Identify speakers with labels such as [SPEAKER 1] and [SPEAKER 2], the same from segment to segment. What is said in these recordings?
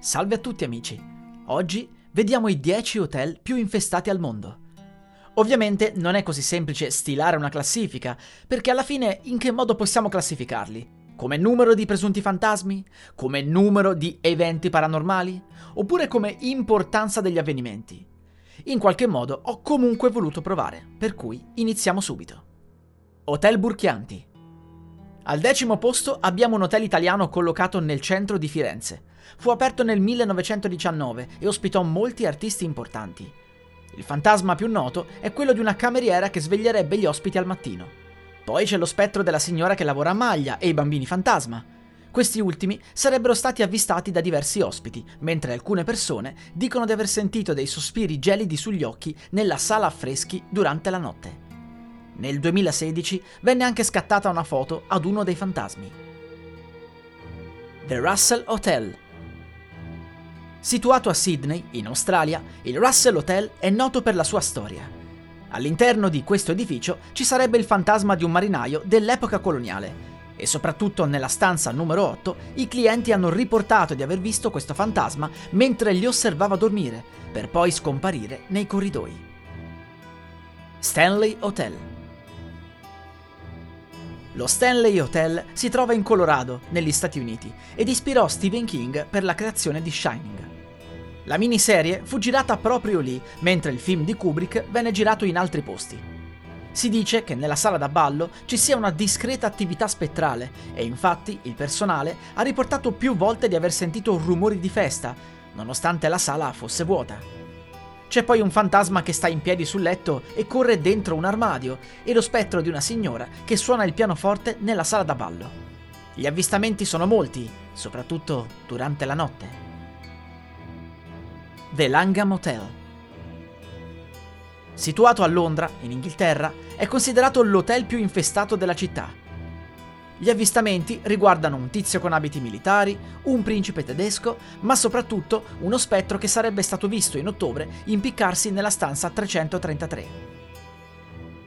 [SPEAKER 1] Salve a tutti amici. Oggi vediamo i 10 hotel più infestati al mondo. Ovviamente non è così semplice stilare una classifica, perché alla fine in che modo possiamo classificarli? Come numero di presunti fantasmi? Come numero di eventi paranormali? Oppure come importanza degli avvenimenti? In qualche modo ho comunque voluto provare, per cui iniziamo subito. Hotel Burchianti. Al decimo posto abbiamo un hotel italiano collocato nel centro di Firenze. Fu aperto nel 1919 e ospitò molti artisti importanti. Il fantasma più noto è quello di una cameriera che sveglierebbe gli ospiti al mattino. Poi c'è lo spettro della signora che lavora a maglia e i bambini fantasma. Questi ultimi sarebbero stati avvistati da diversi ospiti, mentre alcune persone dicono di aver sentito dei sospiri gelidi sugli occhi nella sala affreschi durante la notte. Nel 2016 venne anche scattata una foto ad uno dei fantasmi. The Russell Hotel. Situato a Sydney, in Australia, il Russell Hotel è noto per la sua storia. All'interno di questo edificio ci sarebbe il fantasma di un marinaio dell'epoca coloniale e soprattutto nella stanza numero 8 i clienti hanno riportato di aver visto questo fantasma mentre li osservava dormire, per poi scomparire nei corridoi. Stanley Hotel lo Stanley Hotel si trova in Colorado, negli Stati Uniti, ed ispirò Stephen King per la creazione di Shining. La miniserie fu girata proprio lì, mentre il film di Kubrick venne girato in altri posti. Si dice che nella sala da ballo ci sia una discreta attività spettrale e infatti il personale ha riportato più volte di aver sentito rumori di festa, nonostante la sala fosse vuota. C'è poi un fantasma che sta in piedi sul letto e corre dentro un armadio e lo spettro di una signora che suona il pianoforte nella sala da ballo. Gli avvistamenti sono molti, soprattutto durante la notte. The Langham Hotel. Situato a Londra, in Inghilterra, è considerato l'hotel più infestato della città gli avvistamenti riguardano un tizio con abiti militari, un principe tedesco, ma soprattutto uno spettro che sarebbe stato visto in ottobre impiccarsi nella stanza 333.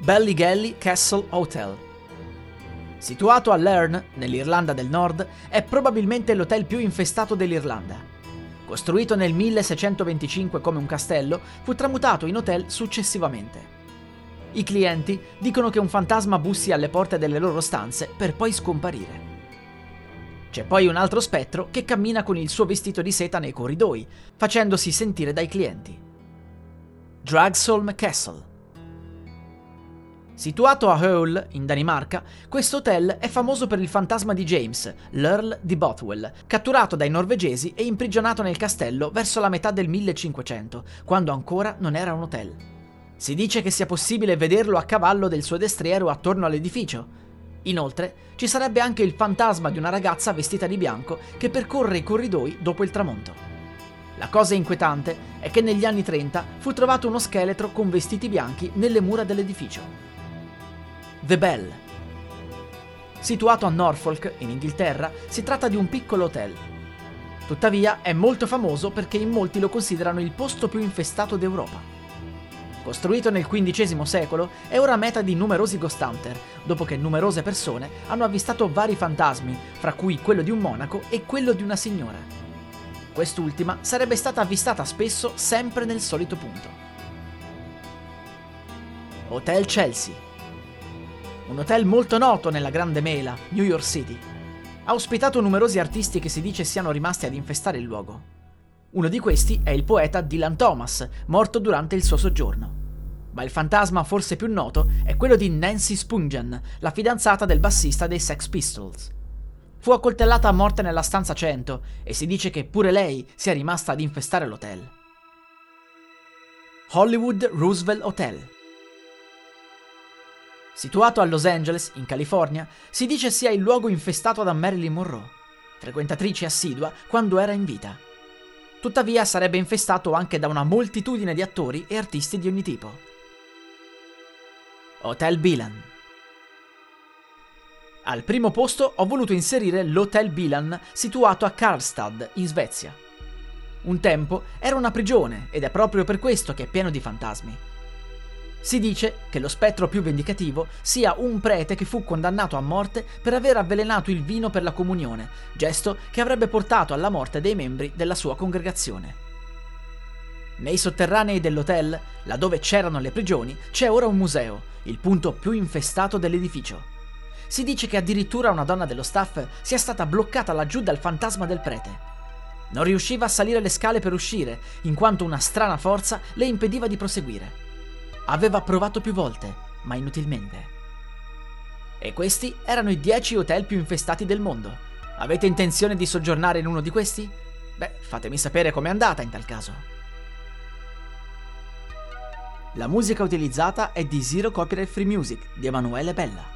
[SPEAKER 1] Ballygelly Castle Hotel. Situato a Lern, nell'Irlanda del Nord, è probabilmente l'hotel più infestato dell'Irlanda. Costruito nel 1625 come un castello, fu tramutato in hotel successivamente. I clienti dicono che un fantasma bussi alle porte delle loro stanze per poi scomparire. C'è poi un altro spettro che cammina con il suo vestito di seta nei corridoi, facendosi sentire dai clienti. Dragsholm Castle. Situato a Hull, in Danimarca, questo hotel è famoso per il fantasma di James, l'Earl di Bothwell, catturato dai norvegesi e imprigionato nel castello verso la metà del 1500, quando ancora non era un hotel. Si dice che sia possibile vederlo a cavallo del suo destriero attorno all'edificio. Inoltre, ci sarebbe anche il fantasma di una ragazza vestita di bianco che percorre i corridoi dopo il tramonto. La cosa inquietante è che negli anni 30 fu trovato uno scheletro con vestiti bianchi nelle mura dell'edificio. The Bell. Situato a Norfolk, in Inghilterra, si tratta di un piccolo hotel. Tuttavia è molto famoso perché in molti lo considerano il posto più infestato d'Europa costruito nel XV secolo, è ora meta di numerosi ghost hunter, dopo che numerose persone hanno avvistato vari fantasmi, fra cui quello di un monaco e quello di una signora. Quest'ultima sarebbe stata avvistata spesso sempre nel solito punto. Hotel Chelsea. Un hotel molto noto nella Grande Mela, New York City. Ha ospitato numerosi artisti che si dice siano rimasti ad infestare il luogo. Uno di questi è il poeta Dylan Thomas, morto durante il suo soggiorno. Ma il fantasma forse più noto è quello di Nancy Spungen, la fidanzata del bassista dei Sex Pistols. Fu accoltellata a morte nella stanza 100 e si dice che pure lei sia rimasta ad infestare l'hotel. Hollywood Roosevelt Hotel. Situato a Los Angeles, in California, si dice sia il luogo infestato da Marilyn Monroe. frequentatrice assidua quando era in vita. Tuttavia sarebbe infestato anche da una moltitudine di attori e artisti di ogni tipo. Hotel Bilan Al primo posto ho voluto inserire l'Hotel Bilan situato a Karlstad, in Svezia. Un tempo era una prigione ed è proprio per questo che è pieno di fantasmi. Si dice che lo spettro più vendicativo sia un prete che fu condannato a morte per aver avvelenato il vino per la comunione, gesto che avrebbe portato alla morte dei membri della sua congregazione. Nei sotterranei dell'hotel, laddove c'erano le prigioni, c'è ora un museo, il punto più infestato dell'edificio. Si dice che addirittura una donna dello staff sia stata bloccata laggiù dal fantasma del prete. Non riusciva a salire le scale per uscire, in quanto una strana forza le impediva di proseguire. Aveva provato più volte, ma inutilmente. E questi erano i 10 hotel più infestati del mondo. Avete intenzione di soggiornare in uno di questi? Beh, fatemi sapere com'è andata in tal caso. La musica utilizzata è di Zero Copyright Free Music di Emanuele Bella.